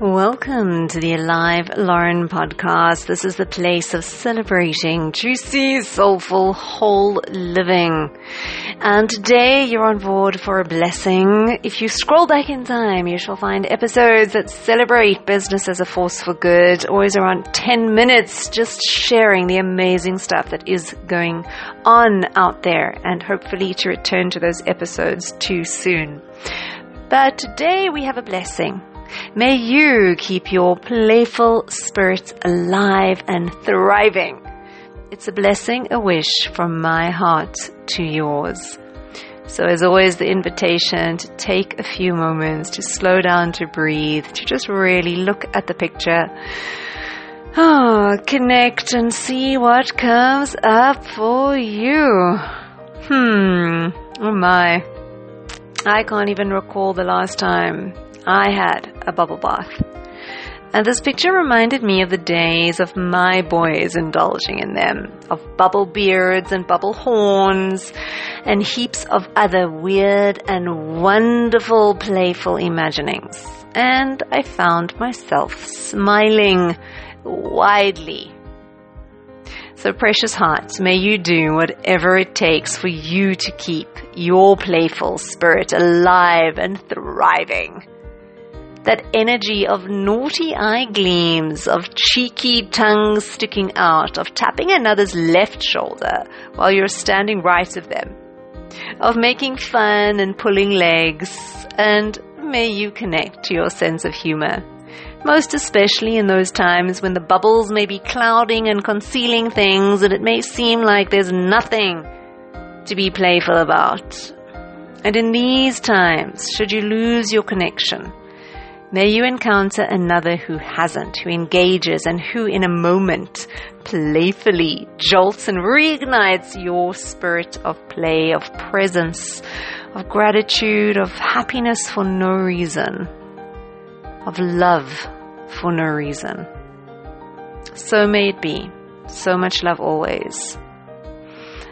Welcome to the Alive Lauren podcast. This is the place of celebrating juicy, soulful, whole living. And today you're on board for a blessing. If you scroll back in time, you shall find episodes that celebrate business as a force for good, always around 10 minutes, just sharing the amazing stuff that is going on out there and hopefully to return to those episodes too soon. But today we have a blessing. May you keep your playful spirit alive and thriving. It's a blessing, a wish from my heart to yours. So, as always, the invitation to take a few moments to slow down, to breathe, to just really look at the picture. Oh, connect and see what comes up for you. Hmm, oh my. I can't even recall the last time I had a bubble bath. And this picture reminded me of the days of my boys indulging in them, of bubble beards and bubble horns, and heaps of other weird and wonderful playful imaginings. And I found myself smiling widely. So, precious hearts, may you do whatever it takes for you to keep your playful spirit alive and thriving that energy of naughty eye gleams, of cheeky tongues sticking out, of tapping another's left shoulder while you're standing right of them, of making fun and pulling legs, and may you connect to your sense of humor. Most especially in those times when the bubbles may be clouding and concealing things and it may seem like there's nothing to be playful about. And in these times, should you lose your connection, May you encounter another who hasn't, who engages, and who in a moment playfully jolts and reignites your spirit of play, of presence, of gratitude, of happiness for no reason, of love for no reason. So may it be. So much love always.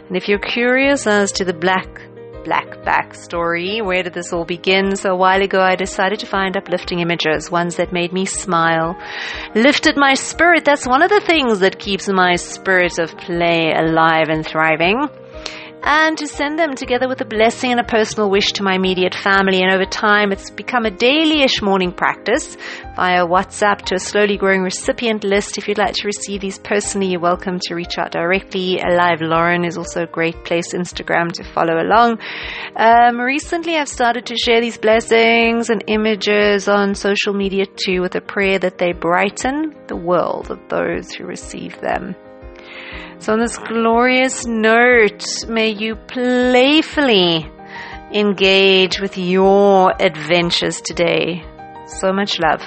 And if you're curious as to the black black backstory. Where did this all begin? So a while ago, I decided to find uplifting images, ones that made me smile, lifted my spirit. That's one of the things that keeps my spirit of play alive and thriving and to send them together with a blessing and a personal wish to my immediate family. And over time, it's become a daily-ish morning practice via WhatsApp to a slowly growing recipient list. If you'd like to receive these personally, you're welcome to reach out directly. Alive Lauren is also a great place, Instagram, to follow along. Um, recently, I've started to share these blessings and images on social media too with a prayer that they brighten the world of those who receive them. So, on this glorious note, may you playfully engage with your adventures today. So much love.